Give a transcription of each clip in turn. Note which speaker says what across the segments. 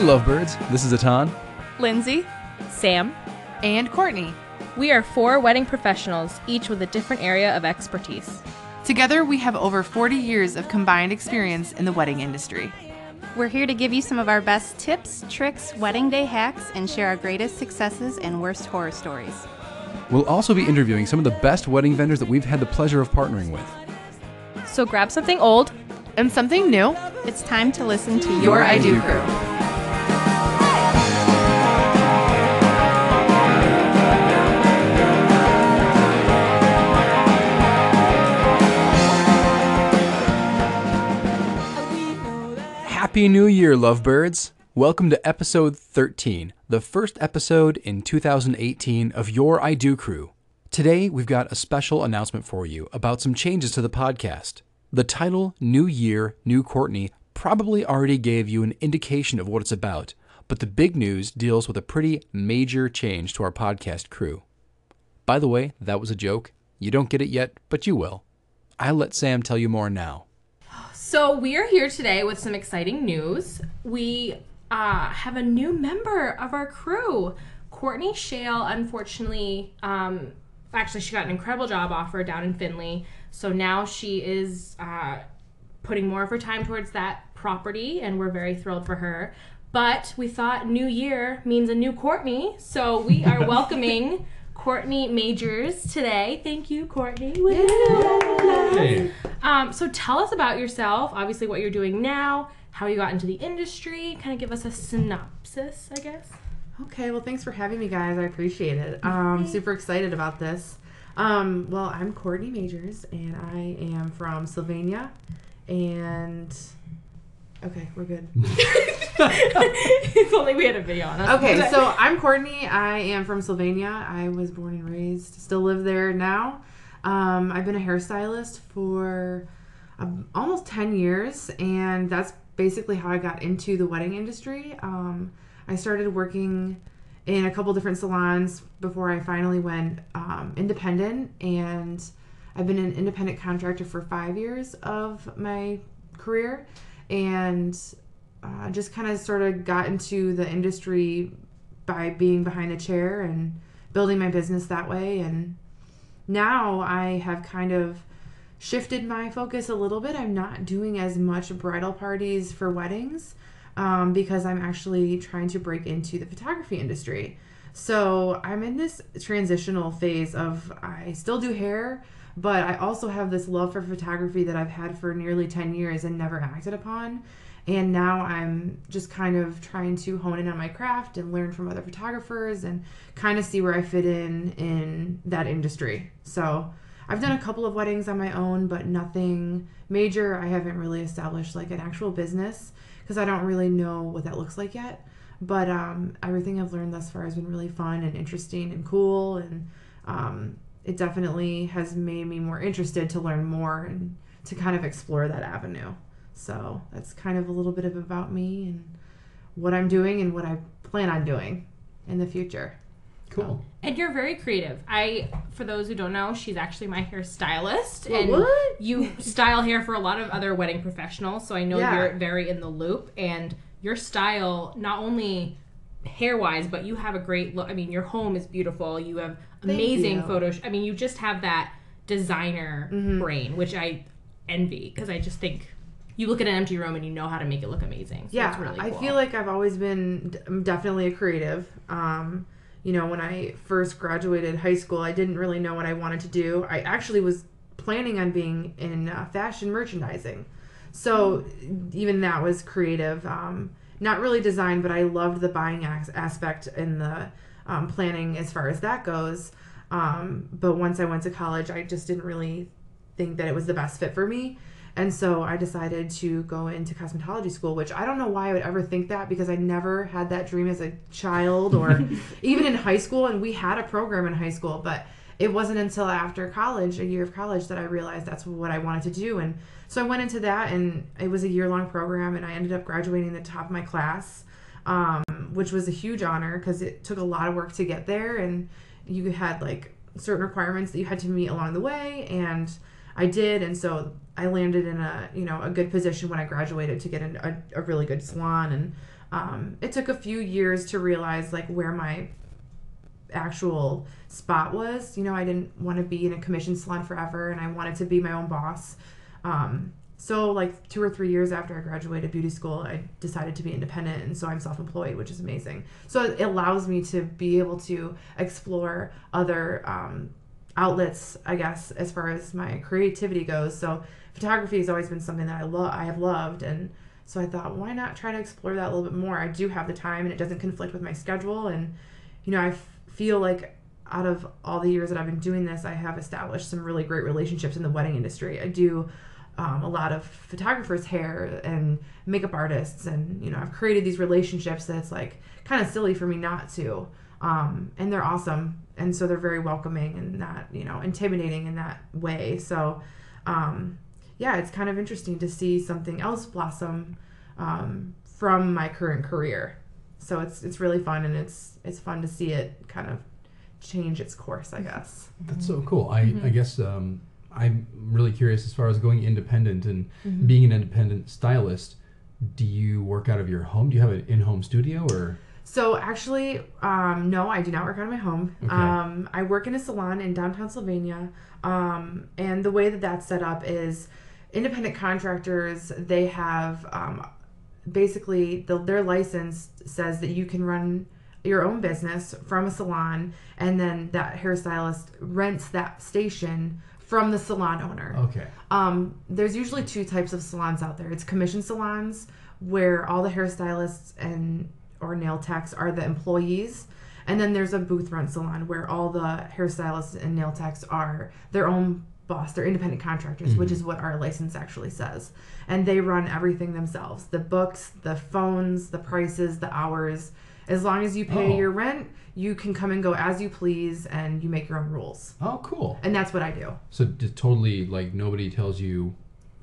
Speaker 1: Hey, lovebirds. This is Atan.
Speaker 2: Lindsay,
Speaker 3: Sam,
Speaker 4: and Courtney.
Speaker 3: We are four wedding professionals, each with a different area of expertise.
Speaker 4: Together, we have over 40 years of combined experience in the wedding industry.
Speaker 2: We're here to give you some of our best tips, tricks, wedding day hacks, and share our greatest successes and worst horror stories.
Speaker 1: We'll also be interviewing some of the best wedding vendors that we've had the pleasure of partnering with.
Speaker 3: So grab something old
Speaker 4: and something new.
Speaker 2: It's time to listen to
Speaker 4: Your I Do Crew.
Speaker 1: Happy New Year, lovebirds! Welcome to episode 13, the first episode in 2018 of Your I Do Crew. Today, we've got a special announcement for you about some changes to the podcast. The title, New Year, New Courtney, probably already gave you an indication of what it's about, but the big news deals with a pretty major change to our podcast crew. By the way, that was a joke. You don't get it yet, but you will. I'll let Sam tell you more now.
Speaker 5: So we are here today with some exciting news. We uh, have a new member of our crew. Courtney Shale, unfortunately, um, actually, she got an incredible job offer down in Findlay. So now she is uh, putting more of her time towards that property, and we're very thrilled for her. But we thought new year means a new Courtney. So we are welcoming Courtney Majors today. Thank you, Courtney. Hey. Um, so tell us about yourself, obviously, what you're doing now, how you got into the industry, kind of give us a synopsis, I guess.
Speaker 6: Okay, well, thanks for having me, guys. I appreciate it. Um, super excited about this. Um, well, I'm Courtney Majors, and I am from Sylvania. And okay, we're good.
Speaker 5: if only we had a video on
Speaker 6: us. Okay, so I'm Courtney. I am from Sylvania. I was born and raised, still live there now. Um, I've been a hairstylist for um, almost 10 years, and that's basically how I got into the wedding industry. Um, I started working in a couple different salons before I finally went um, independent, and I've been an independent contractor for five years of my career, and uh, just kind of sort of got into the industry by being behind the chair and building my business that way. And now I have kind of shifted my focus a little bit. I'm not doing as much bridal parties for weddings um, because I'm actually trying to break into the photography industry. So I'm in this transitional phase of I still do hair, but I also have this love for photography that I've had for nearly 10 years and never acted upon. And now I'm just kind of trying to hone in on my craft and learn from other photographers and kind of see where I fit in in that industry. So I've done a couple of weddings on my own, but nothing major. I haven't really established like an actual business because I don't really know what that looks like yet. But um, everything I've learned thus far has been really fun and interesting and cool, and um, it definitely has made me more interested to learn more and to kind of explore that avenue. So that's kind of a little bit of about me and what I'm doing and what I plan on doing in the future.
Speaker 5: Cool. And you're very creative. I, for those who don't know, she's actually my hairstylist,
Speaker 6: well,
Speaker 5: and
Speaker 6: what?
Speaker 5: you style hair for a lot of other wedding professionals. So I know yeah. you're very in the loop, and your style not only hair wise, but you have a great look. I mean, your home is beautiful. You have amazing photos. I mean, you just have that designer mm-hmm. brain, which I envy because I just think you look at an empty room and you know how to make it look amazing. So
Speaker 6: yeah, really cool. I feel like I've always been definitely a creative. Um, you know, when I first graduated high school, I didn't really know what I wanted to do. I actually was planning on being in uh, fashion merchandising. So even that was creative. Um, not really design, but I loved the buying aspect and the um, planning as far as that goes. Um, but once I went to college, I just didn't really think that it was the best fit for me. And so I decided to go into cosmetology school, which I don't know why I would ever think that because I never had that dream as a child or even in high school. And we had a program in high school, but it wasn't until after college, a year of college, that I realized that's what I wanted to do. And so I went into that, and it was a year long program, and I ended up graduating the top of my class, um, which was a huge honor because it took a lot of work to get there. And you had like certain requirements that you had to meet along the way. And I did. And so I landed in a you know a good position when I graduated to get a, a really good salon and um, it took a few years to realize like where my actual spot was. You know, I didn't want to be in a commission salon forever, and I wanted to be my own boss. Um, so, like two or three years after I graduated beauty school, I decided to be independent, and so I'm self-employed, which is amazing. So it allows me to be able to explore other um, outlets, I guess, as far as my creativity goes. So photography has always been something that I love. I have loved, and so I thought, why not try to explore that a little bit more? I do have the time, and it doesn't conflict with my schedule, and you know, I f- feel like out of all the years that I've been doing this, I have established some really great relationships in the wedding industry. I do um, a lot of photographers' hair and makeup artists, and you know, I've created these relationships that it's like kind of silly for me not to. Um, and they're awesome, and so they're very welcoming and not you know intimidating in that way. So, um, yeah, it's kind of interesting to see something else blossom um, from my current career. So it's it's really fun, and it's it's fun to see it kind of change its course, I guess.
Speaker 1: That's so cool. I, I guess um, I'm really curious as far as going independent and
Speaker 6: Mm-hmm.
Speaker 1: being an independent stylist. Do you work out of your home? Do you have an in-home studio or?
Speaker 6: So actually, um, no, I do not work out of my home.
Speaker 1: Okay.
Speaker 6: Um, I work in a salon in downtown Sylvania, um, and the way that that's set up is independent contractors. They have um, basically the, their license says that you can run your own business from a salon, and then that hairstylist rents that station from the salon owner.
Speaker 1: Okay.
Speaker 6: Um, there's usually two types of salons out there. It's commission salons where all the hairstylists and or nail techs are the employees, and then there's a booth rent salon where all the hairstylists and nail techs are their own boss. They're independent contractors, which is what our license actually says, and they run everything themselves: the books, the phones, the prices, the hours. As long as you pay
Speaker 1: Oh.
Speaker 6: your rent, you can come and go as you please, and you make your own rules.
Speaker 1: Oh, cool.
Speaker 6: And that's what I do.
Speaker 1: So just totally like nobody tells you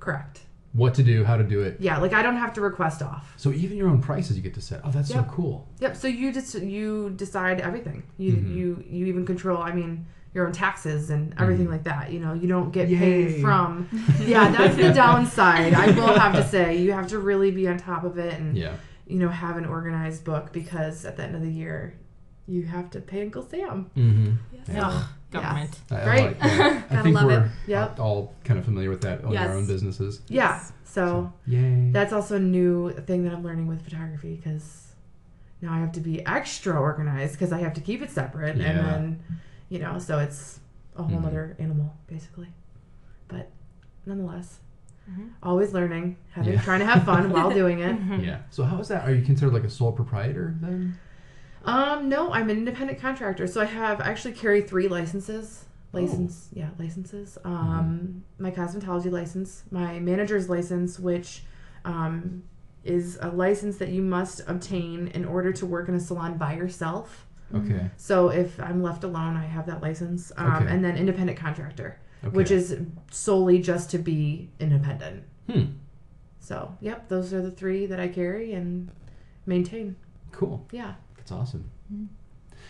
Speaker 6: Correct.
Speaker 1: what to do, how to do it.
Speaker 6: Yeah, like I don't have to request off.
Speaker 1: So even your own prices you get to set. Oh, that's
Speaker 6: Yep.
Speaker 1: so cool.
Speaker 6: Yep. So you just you decide everything. You
Speaker 1: Mm-hmm.
Speaker 6: you you even control. I mean your own taxes and everything like that. You know you don't get.
Speaker 1: Yay.
Speaker 6: paid from. Yeah, that's the downside. I will have to say you have to really be on top of it and
Speaker 1: Yeah.
Speaker 6: you know have an organized book because at the end of the year you have to pay Uncle Sam.
Speaker 1: Mm-hmm.
Speaker 5: Ugh, government.
Speaker 1: I, I
Speaker 6: Right.
Speaker 1: like that. I
Speaker 2: Gotta
Speaker 1: think
Speaker 2: love
Speaker 1: we're
Speaker 2: it.
Speaker 6: Yep.
Speaker 1: all kind of familiar with that, owning
Speaker 2: Yes.
Speaker 1: our own businesses.
Speaker 6: Yeah. So
Speaker 1: Yay.
Speaker 6: that's also a new thing that I'm learning with photography because now I have to be extra organized because I have to keep it separate and then you know so it's a whole
Speaker 1: Mhm.
Speaker 6: other animal basically but nonetheless always learning having
Speaker 1: Yeah.
Speaker 6: trying to have fun while doing it
Speaker 1: yeah. So how is that? Are you considered like a sole proprietor then?
Speaker 6: um no I'm an independent contractor so I have I actually carry three licenses license yeah licenses um my cosmetology license my manager's license which um is a license that you must obtain in order to work in a salon by yourself
Speaker 1: Okay.
Speaker 6: So if I'm left alone, I have that license, um,
Speaker 1: Okay.
Speaker 6: and then independent contractor,
Speaker 1: Okay.
Speaker 6: which is solely just to be independent.
Speaker 1: Hmm.
Speaker 6: So yep, those are the three that I carry and maintain.
Speaker 1: Cool.
Speaker 6: Yeah.
Speaker 1: That's awesome.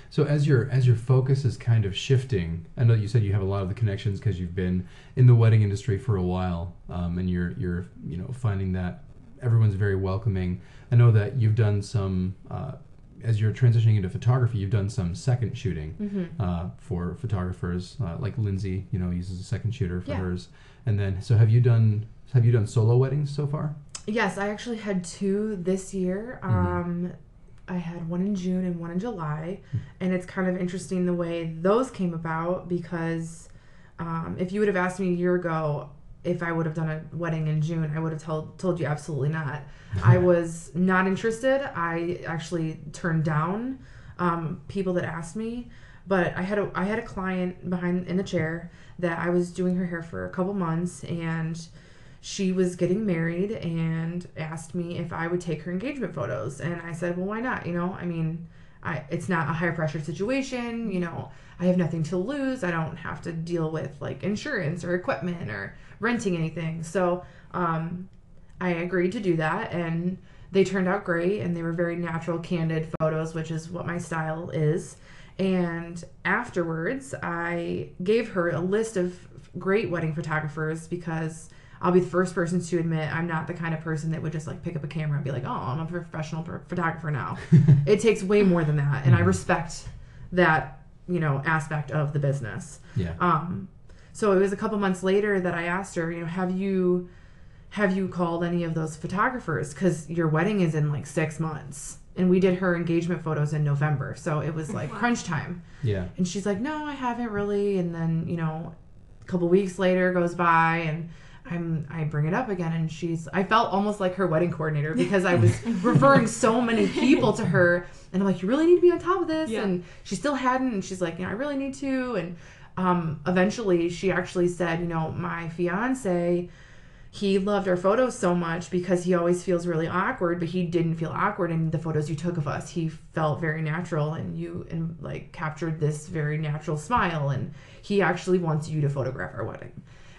Speaker 1: So as your as your focus is kind of shifting, I know you said you have a lot of the connections because you've been in the wedding industry for a while, um, and you're you're you know finding that everyone's very welcoming. I know that you've done some uh, as you're transitioning into photography, you've done some second shooting
Speaker 6: Mm-hmm.
Speaker 1: uh, for photographers, uh, like Lindsay. You know, uses a second shooter for
Speaker 6: Yeah.
Speaker 1: hers. And then, so have you done have you done solo weddings so far?
Speaker 6: Yes, I actually had two this year.
Speaker 1: Mm-hmm.
Speaker 6: Um, I had one in June and one in July, and it's kind of interesting the way those came about because um, if you would have asked me a year ago if I would have done a wedding in June, I would have told told you absolutely not. I was not interested. I actually turned down um, people that asked me, but I had a I had a client behind in the chair that I was doing her hair for a couple months and she was getting married and asked me if I would take her engagement photos and I said, "Well, why not? You know, I mean, I it's not a high pressure situation, you know, I have nothing to lose. I don't have to deal with like insurance or equipment or renting anything." So, um I agreed to do that and they turned out great and they were very natural candid photos, which is what my style is. And afterwards, I gave her a list of great wedding photographers because I'll be the first person to admit I'm not the kind of person that would just like pick up a camera and be like, oh, I'm a professional ph- photographer now. it takes way more than that, and I respect that you know aspect of the business.
Speaker 1: Yeah.
Speaker 6: Um, so it was a couple months later that I asked her, you know, have you have you called any of those photographers? Because your wedding is in like six months, and we did her engagement photos in November, so it was like crunch time.
Speaker 1: Yeah.
Speaker 6: And she's like, no, I haven't really. And then you know, a couple weeks later goes by, and I'm I bring it up again, and she's I felt almost like her wedding coordinator because I was referring so many people to her, and I'm like, you really need to be on top of this, yeah. and she still hadn't, and she's like, you know, I really need to, and um, eventually she actually said, you know, my fiance. He loved our photos so much because he always feels really awkward, but he didn't feel awkward in the photos you took of us. He felt very natural, and you and like captured this very natural smile, and he actually wants you to photograph our wedding.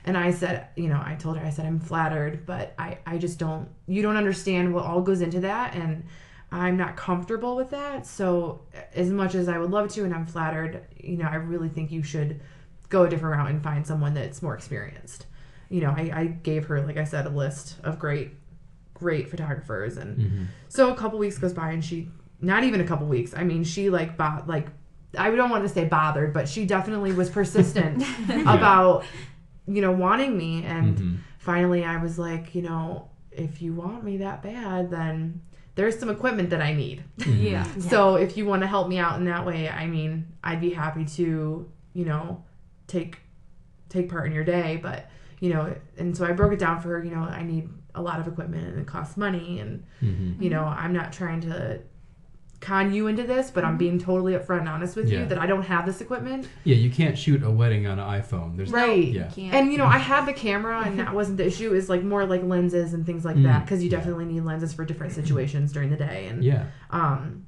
Speaker 6: And I said, you know, I told her, I said, I'm flattered, but I, I just don't, you don't understand what all goes into that. And I'm not comfortable with that. So, as much as I would love to, and I'm flattered, you know, I really think you should go a different route and find someone that's more experienced. You know, I, I gave her, like I said, a list of great, great photographers. And mm-hmm. so a couple weeks goes by, and she, not even a couple weeks, I mean, she like, bo- like, I don't want to say bothered, but she definitely was persistent about, you know, wanting me. And mm-hmm. finally, I was like, you know, if you want me that bad, then there's some equipment that I need. Mm-hmm.
Speaker 5: Yeah.
Speaker 6: So if you want to help me out in that way, I mean, I'd be happy to, you know, take take part in your day. But you know, and so I broke it down for her. You know, I need a lot of equipment and it costs money, and mm-hmm. you know, I'm not trying to con you into this, but I'm being totally upfront and honest with
Speaker 1: Yeah.
Speaker 6: you that I don't have this equipment.
Speaker 1: Yeah, you can't shoot a wedding on an iPhone. There's
Speaker 6: Right.
Speaker 1: Yeah.
Speaker 2: Can't.
Speaker 6: And you know, I had the camera, and that wasn't the issue. Is like more like lenses and things like that, because you
Speaker 1: Yeah.
Speaker 6: definitely need lenses for different situations during the day. And
Speaker 1: Yeah.
Speaker 6: um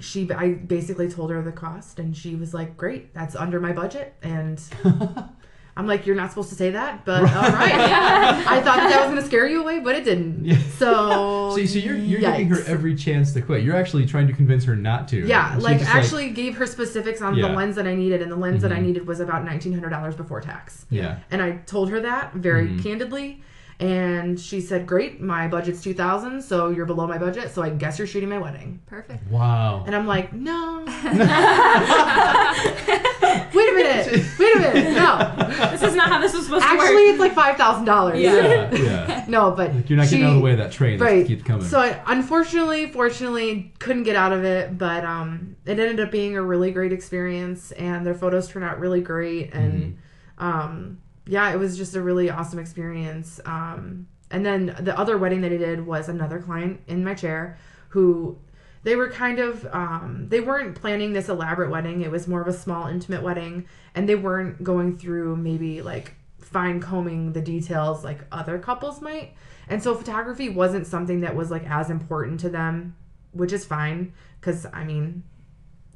Speaker 6: she i basically told her the cost and she was like great that's under my budget and i'm like you're not supposed to say that but all right i thought that, that was going to scare you away but it didn't
Speaker 1: Yeah.
Speaker 6: so
Speaker 1: So, so you're, you're giving her every chance to quit. You're actually trying to convince her not to.
Speaker 6: yeah
Speaker 1: She's
Speaker 6: like
Speaker 1: just
Speaker 6: actually gave her specifics on
Speaker 1: Yeah.
Speaker 6: the lens that i needed and the lens that i
Speaker 1: Mhm.
Speaker 6: needed was about $1900 before tax
Speaker 1: Yeah.
Speaker 6: and i told her that very
Speaker 1: Mhm.
Speaker 6: candidly and she said great my budget's 2000 so you're below my budget so i guess you're shooting my wedding
Speaker 2: Perfect.
Speaker 1: Wow.
Speaker 6: And I'm like, no. wait a minute. Wait a minute. No.
Speaker 5: This is not how this was supposed to work.
Speaker 6: Actually, it's like five thousand dollars.
Speaker 1: yeah. Yeah.
Speaker 6: No, but
Speaker 1: Like you're not getting
Speaker 6: she-
Speaker 1: out of the way of that train.
Speaker 6: Right.
Speaker 1: keeps coming.
Speaker 6: So I, unfortunately, fortunately, couldn't get out of it. But um, it ended up being a really great experience, and their photos turned out really great. And um, yeah, it was just a really awesome experience. Um, and then the other wedding that I did was another client in my chair who they were kind of um, they weren't planning this elaborate wedding. It was more of a small intimate wedding. And they weren't going through maybe like fine combing the details like other couples might. And so photography wasn't something that was like as important to them which is fine. Because i mean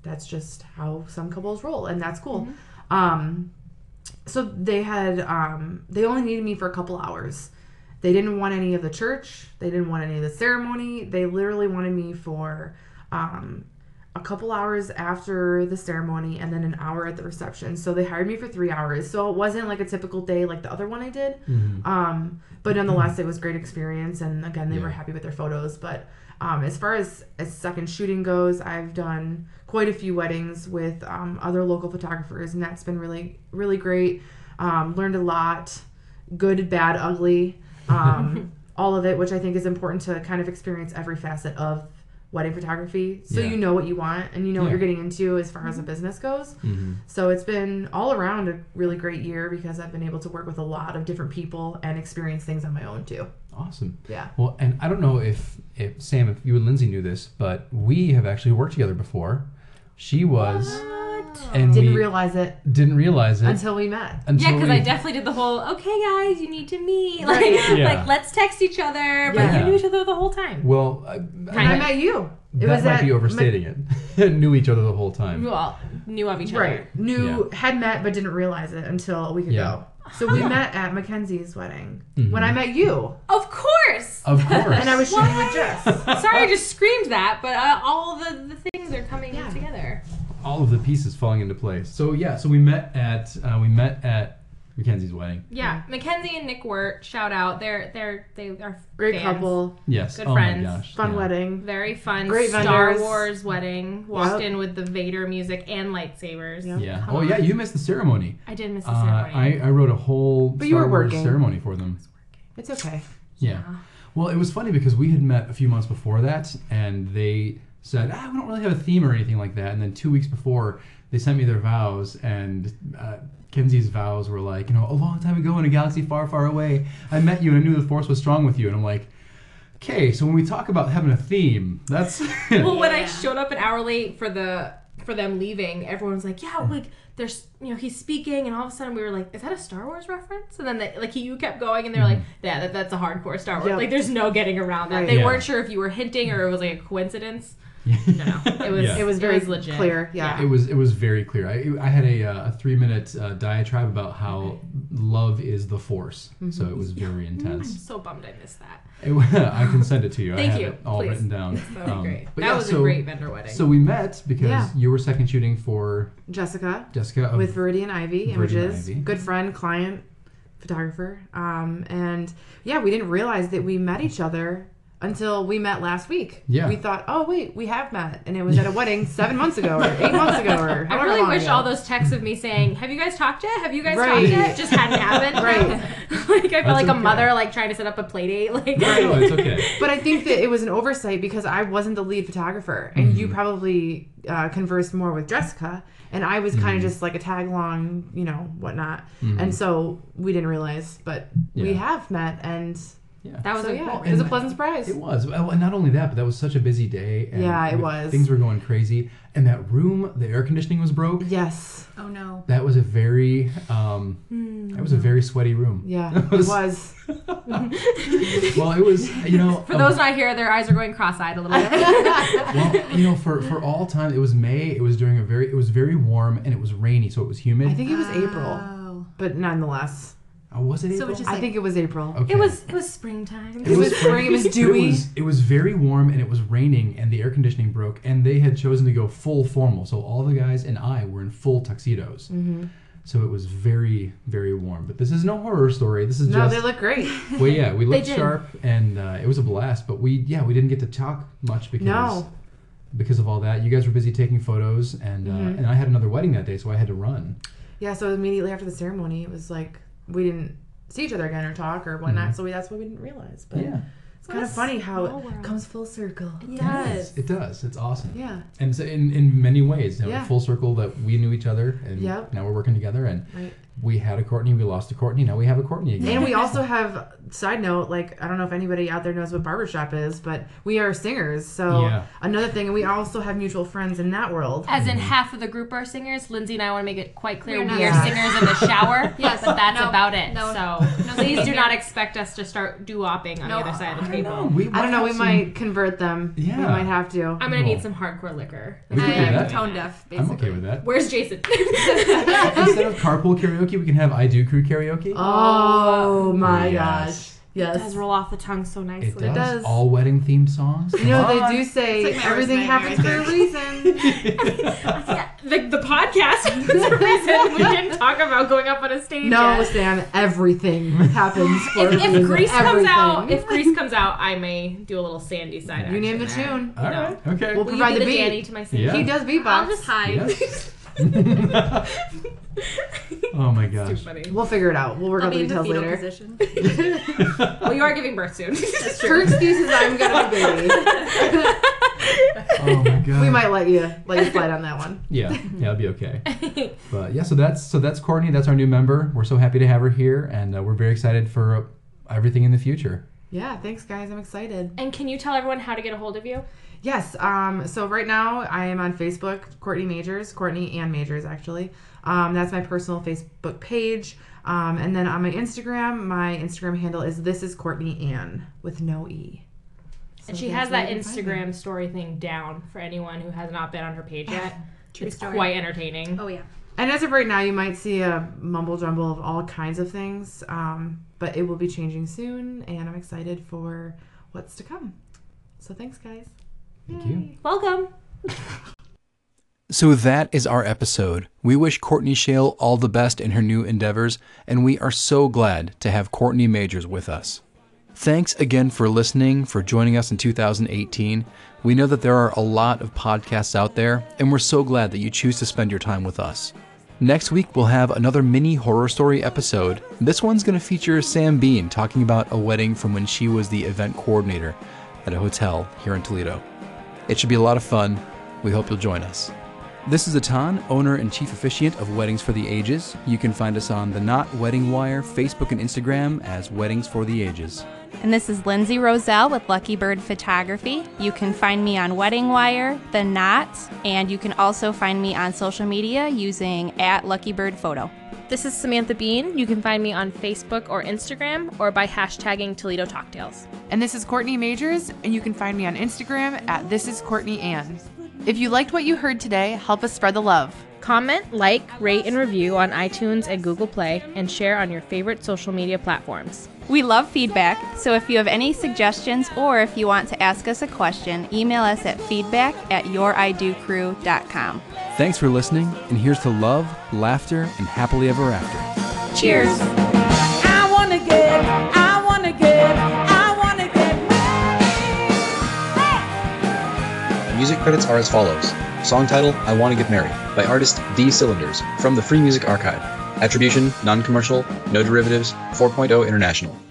Speaker 6: that's just how some couples roll and that's cool. Um so they had um they only needed me for a couple hours they didn't want any of the church. They didn't want any of the ceremony. They literally wanted me for um a couple hours after the ceremony and then an hour at the reception. So they hired me for three hours. So it wasn't like a typical day like the other one i did. Um but nonetheless it was great experience. And again they were happy with their photos. But um, as far as, as second shooting goes i've done quite a few weddings with um, other local photographers and that's been really really great. Um, learned a lot good bad ugly um, all of it which i think is important to kind of experience every facet of wedding photography so
Speaker 1: Yeah.
Speaker 6: you know what you want and you know what you're getting into as far as a business goes
Speaker 1: Mhm.
Speaker 6: so it's been all around a really great year because I've been able to work with a lot of different people and experience things on my own too.
Speaker 1: Awesome.
Speaker 6: Yeah.
Speaker 1: Well, and I don't know if, if Sam, if you and Lindsay knew this, but we have actually worked together before. She was, and
Speaker 6: Didn't
Speaker 1: we
Speaker 6: realize it
Speaker 1: didn't realize it
Speaker 6: until we met.
Speaker 1: until
Speaker 5: Yeah, because
Speaker 1: we,
Speaker 5: I definitely did the whole "Okay, guys, you need to meet." Like,
Speaker 1: yeah.
Speaker 5: like let's text each other, but
Speaker 6: Yeah.
Speaker 5: you knew each other the whole time.
Speaker 1: Well, uh, I,
Speaker 6: And I met you. It
Speaker 1: that
Speaker 6: was
Speaker 1: might
Speaker 6: at
Speaker 1: be overstating it. Knew each other the whole time.
Speaker 5: Well, knew of each
Speaker 6: Ma-
Speaker 5: other.
Speaker 6: right. Knew had met but didn't realize it until a week
Speaker 1: Yeah.
Speaker 6: ago. So we met at Mackenzie's wedding
Speaker 1: Mhm.
Speaker 6: when I met you,
Speaker 5: Of course.
Speaker 1: Of course.
Speaker 6: and I was shooting with Jess.
Speaker 5: Sorry, I just screamed that, but uh, all the, the things are coming
Speaker 6: Yeah.
Speaker 5: together.
Speaker 1: all of the pieces falling into place. So yeah, so we met at uh, we met at Mackenzie's wedding.
Speaker 5: Yeah, Mackenzie and Nick Wirt, shout out. They're they're they are
Speaker 6: Great
Speaker 5: fans.
Speaker 6: couple,
Speaker 1: Yes.
Speaker 5: Good
Speaker 1: oh
Speaker 5: friends.
Speaker 1: my gosh.
Speaker 6: fun
Speaker 1: yeah.
Speaker 6: wedding.
Speaker 5: Very fun.
Speaker 6: Great
Speaker 5: Star
Speaker 6: vendors.
Speaker 5: Wars wedding. Walked
Speaker 6: Yep.
Speaker 5: in with the Vader music and lightsabers.
Speaker 6: Yep.
Speaker 1: Yeah.
Speaker 5: Come
Speaker 1: Oh yeah, you missed the ceremony.
Speaker 5: I did miss the
Speaker 1: Uh,
Speaker 5: ceremony.
Speaker 1: I, I wrote a whole
Speaker 6: But you
Speaker 1: Star
Speaker 6: were
Speaker 1: Wars
Speaker 6: working.
Speaker 1: ceremony for them.
Speaker 6: It's okay.
Speaker 1: Yeah. Well, it was funny because we had met a few months before that, and they said, ah, we don't really have a theme or anything like that. And then two weeks before, they sent me their vows, and uh, Kenzie's vows were like, you know, a long time ago in a galaxy far, far away, I met you and I knew the Force was strong with you. And I'm like, okay, so when we talk about having a theme, that's.
Speaker 5: well, when I showed up an hour late for the for them leaving, everyone was like, "Yeah, like there's you know he's speaking," and all of a sudden we were like, "Is that a Star Wars reference?" And then they, like you kept going, and they were like, "Yeah, that, that's a hardcore Star Wars."
Speaker 6: Yep.
Speaker 5: Like there's no getting around that.
Speaker 6: Right.
Speaker 5: They
Speaker 1: Yeah.
Speaker 5: weren't sure if you were hinting or it was like a coincidence. No, no, it was
Speaker 1: Yeah.
Speaker 6: It was very
Speaker 5: legit.
Speaker 6: clear. Yeah.
Speaker 1: It was it was very clear. I, I had a, uh, a three minute uh, diatribe about how love is the force, so it was very intense.
Speaker 5: I'm so bummed I missed that.
Speaker 1: It, I can send it to you. I
Speaker 5: Thank
Speaker 1: have
Speaker 5: you,
Speaker 1: it all
Speaker 5: please.
Speaker 1: written down.
Speaker 5: That would
Speaker 1: Um,
Speaker 5: be great.
Speaker 1: but
Speaker 5: That
Speaker 1: yeah,
Speaker 5: was
Speaker 1: so,
Speaker 5: a great vendor wedding.
Speaker 1: So we met because
Speaker 6: Yeah.
Speaker 1: you were second shooting for
Speaker 6: Jessica
Speaker 1: Jessica of
Speaker 6: with Viridian Ivy
Speaker 1: Viridian
Speaker 6: Images,
Speaker 1: Ivy.
Speaker 6: good friend, client, photographer. Um, and yeah, we didn't realize that we met each other until we met last week.
Speaker 1: Yeah.
Speaker 6: We thought, oh wait, we have met, and it was at a wedding seven months ago or eight months ago or
Speaker 5: I really
Speaker 6: long
Speaker 5: wish
Speaker 6: ago.
Speaker 5: all those texts of me saying, "Have you guys talked yet? Have you guys
Speaker 6: Right.
Speaker 5: talked yet?" just hadn't happened.
Speaker 6: Right.
Speaker 5: like I feel
Speaker 1: That's
Speaker 5: like a mother like trying to set up a play date. Like
Speaker 1: No, no, it's okay.
Speaker 6: But I think that it was an oversight because I wasn't the lead photographer, and
Speaker 1: Mm-hmm.
Speaker 6: you probably uh, conversed more with Jessica, and I was
Speaker 1: Mm-hmm.
Speaker 6: kind of just like a tag along, you know, whatnot. And so we didn't realize, but we have met, and
Speaker 1: Yeah.
Speaker 5: that was
Speaker 6: so
Speaker 5: a
Speaker 6: yeah,
Speaker 5: cool.
Speaker 6: it was a pleasant surprise.
Speaker 1: It was. Well, and not only that, but that was such a busy day. And
Speaker 6: Yeah, it was.
Speaker 1: Things were going crazy. And that room, the air conditioning was broke.
Speaker 6: Yes,
Speaker 2: Oh no.
Speaker 1: That was a very, um, that was a very sweaty room.
Speaker 6: yeah,
Speaker 1: It
Speaker 6: it
Speaker 1: was-
Speaker 6: was.
Speaker 1: Well, it was, you know.
Speaker 5: For those not here, their eyes are going cross-eyed a little bit.
Speaker 1: well, you know, for, for all time, it was May. It was during a very, it was very warm and it was rainy, so it was humid.
Speaker 6: I think it was April,
Speaker 2: Oh.
Speaker 6: but nonetheless,
Speaker 1: Oh, was it
Speaker 2: So
Speaker 1: April?
Speaker 2: it's just
Speaker 6: I
Speaker 2: like-
Speaker 6: think it was April.
Speaker 1: okay.
Speaker 5: it was it was springtime.
Speaker 6: It was spring, it was dewy.
Speaker 1: It was, it was very warm and it was raining and the air conditioning broke and they had chosen to go full formal. So all the guys and I were in full tuxedos.
Speaker 6: Mm-hmm.
Speaker 1: So it was very, very warm. But this is no horror story. This is just
Speaker 6: No,
Speaker 1: just.
Speaker 6: they look great.
Speaker 1: well, yeah, we looked sharp and uh, it was a blast. But we, yeah, we didn't get to talk much because
Speaker 6: No.
Speaker 1: because of all that. You guys were busy taking photos and uh,
Speaker 6: Mm-hmm.
Speaker 1: and I had another wedding that day, so I had to run.
Speaker 6: Yeah, so immediately after the ceremony, it was like we didn't see each other again or talk or whatnot. So we, that's what we didn't realize. But
Speaker 1: Mm-hmm. Yeah,
Speaker 6: it's kind of funny how it
Speaker 5: world.
Speaker 6: comes full circle.
Speaker 5: It does.
Speaker 1: it does. It's awesome.
Speaker 6: Yeah,
Speaker 1: And so in, in many ways, you know,
Speaker 6: Yeah.
Speaker 1: full circle that we knew each other and
Speaker 6: Yep.
Speaker 1: now we're working together and
Speaker 6: right.
Speaker 1: We had a Courtney, we lost a Courtney, now we have a Courtney again.
Speaker 6: And we also have side note, like I don't know if anybody out there knows what barbershop is, but we are singers. So
Speaker 1: Yeah.
Speaker 6: another thing, and we also have mutual friends in that world.
Speaker 5: As in half of the group are singers. Lindsay and I want to make it quite clear
Speaker 2: We're
Speaker 5: we
Speaker 2: not.
Speaker 5: are
Speaker 6: Yeah.
Speaker 5: singers in the shower.
Speaker 2: Yes.
Speaker 5: but that's
Speaker 2: No.
Speaker 5: about it.
Speaker 2: No.
Speaker 5: So
Speaker 2: No
Speaker 5: please do not expect us to start doo-wopping on
Speaker 2: No.
Speaker 5: the other side of the
Speaker 1: I don't
Speaker 5: table.
Speaker 1: know. We
Speaker 6: I don't know. We
Speaker 1: some-
Speaker 6: might convert them.
Speaker 1: Yeah.
Speaker 6: we might have to.
Speaker 5: I'm gonna need some hardcore liquor.
Speaker 2: I am tone deaf,
Speaker 1: I'm okay with that.
Speaker 5: Where's Jason?
Speaker 1: Instead of carpool karaoke, we can have I Do Crew karaoke.
Speaker 6: Oh my oh,
Speaker 1: Yes.
Speaker 6: gosh!
Speaker 5: It does roll off the tongue so nicely.
Speaker 1: it does.
Speaker 6: does.
Speaker 1: All wedding themed songs.
Speaker 6: You know
Speaker 1: on.
Speaker 6: they do say
Speaker 2: like
Speaker 6: everything happens for a reason.
Speaker 5: Yeah, the, the podcast is the reason we didn't talk about going up on a stage.
Speaker 6: no,
Speaker 5: yet.
Speaker 6: Sam. Everything happens for
Speaker 5: If,
Speaker 6: a
Speaker 5: if
Speaker 6: reason.
Speaker 5: Grease comes out, if Grease comes out, I may do a little Sandy side.
Speaker 6: you name the
Speaker 5: there.
Speaker 6: tune,
Speaker 1: All right. Okay.
Speaker 6: We'll
Speaker 5: Will you
Speaker 6: provide
Speaker 5: be
Speaker 6: the
Speaker 5: the
Speaker 6: beat.
Speaker 5: Danny to my Sandy?
Speaker 1: Yeah.
Speaker 6: he does beatbox.
Speaker 2: I'll just hide.
Speaker 1: Yes. Oh my
Speaker 5: Too
Speaker 1: gosh.
Speaker 5: funny.
Speaker 6: We'll figure it out. We'll work
Speaker 2: I'll
Speaker 6: out the
Speaker 2: be in the
Speaker 6: details
Speaker 2: fetal
Speaker 6: later.
Speaker 2: position.
Speaker 5: Well, you are giving birth soon.
Speaker 6: Her excuse is I'm gonna be baby.
Speaker 1: Oh my god.
Speaker 6: we might let you let you slide on that one.
Speaker 1: Yeah, yeah, it'll be okay. But yeah, so that's so that's Courtney. That's our new member. We're so happy to have her here, and uh, we're very excited for uh, everything in the future.
Speaker 6: Yeah, thanks guys. I'm excited.
Speaker 5: and can you tell everyone how to get a hold of you?
Speaker 6: Yes. Um. So right now I am on Facebook, Courtney Majors, Courtney and Majors actually. Um. That's my personal Facebook page. Um. And then on my Instagram, my Instagram handle is this is Courtney Ann with no e.
Speaker 5: And she has that
Speaker 6: you can find me.
Speaker 5: Instagram story thing down for anyone who has not been on her page yet.
Speaker 2: True
Speaker 5: it's
Speaker 2: story.
Speaker 5: quite entertaining.
Speaker 2: Oh yeah.
Speaker 6: And as of right now, you might see a mumble jumble of all kinds of things. Um. But it will be changing soon, and I'm excited for what's to come. So thanks, guys.
Speaker 1: Thank you.
Speaker 5: Welcome.
Speaker 1: So that is our episode. We wish Courtney Shale all the best in her new endeavors, and we are so glad to have Courtney Majors with us. Thanks again for listening, for joining us in 2018. We know that there are a lot of podcasts out there, and we're so glad that you choose to spend your time with us. Next week, we'll have another mini horror story episode. This one's going to feature Sam Bean talking about a wedding from when she was the event coordinator at a hotel here in Toledo. It should be a lot of fun. We hope you'll join us. This is Atan, owner and chief officiant of Weddings for the Ages. You can find us on the Knot Wedding Wire, Facebook, and Instagram as Weddings for the Ages.
Speaker 2: And this is Lindsay Roselle with Lucky Bird Photography. You can find me on Wedding Wire, The Knot, and you can also find me on social media using at Lucky Bird Photo.
Speaker 5: This is Samantha Bean. You can find me on Facebook or Instagram or by hashtagging Toledo Talktails.
Speaker 6: And this is Courtney Majors, and you can find me on Instagram at This Is Courtney Ann. If you liked what you heard today, help us spread the love.
Speaker 5: Comment, like, rate, and review on iTunes and Google Play, and share on your favorite social media platforms.
Speaker 2: We love feedback, so if you have any suggestions or if you want to ask us a question, email us at feedback at youridocrew.com.
Speaker 1: Thanks for listening, and here's to love, laughter, and happily ever after.
Speaker 2: Cheers!
Speaker 7: I wanna get, I wanna get,
Speaker 8: Music credits are as follows. Song title, I Wanna Get Married, by artist D Cylinders, from the Free Music Archive. Attribution, non-commercial, no derivatives, 4.0 International.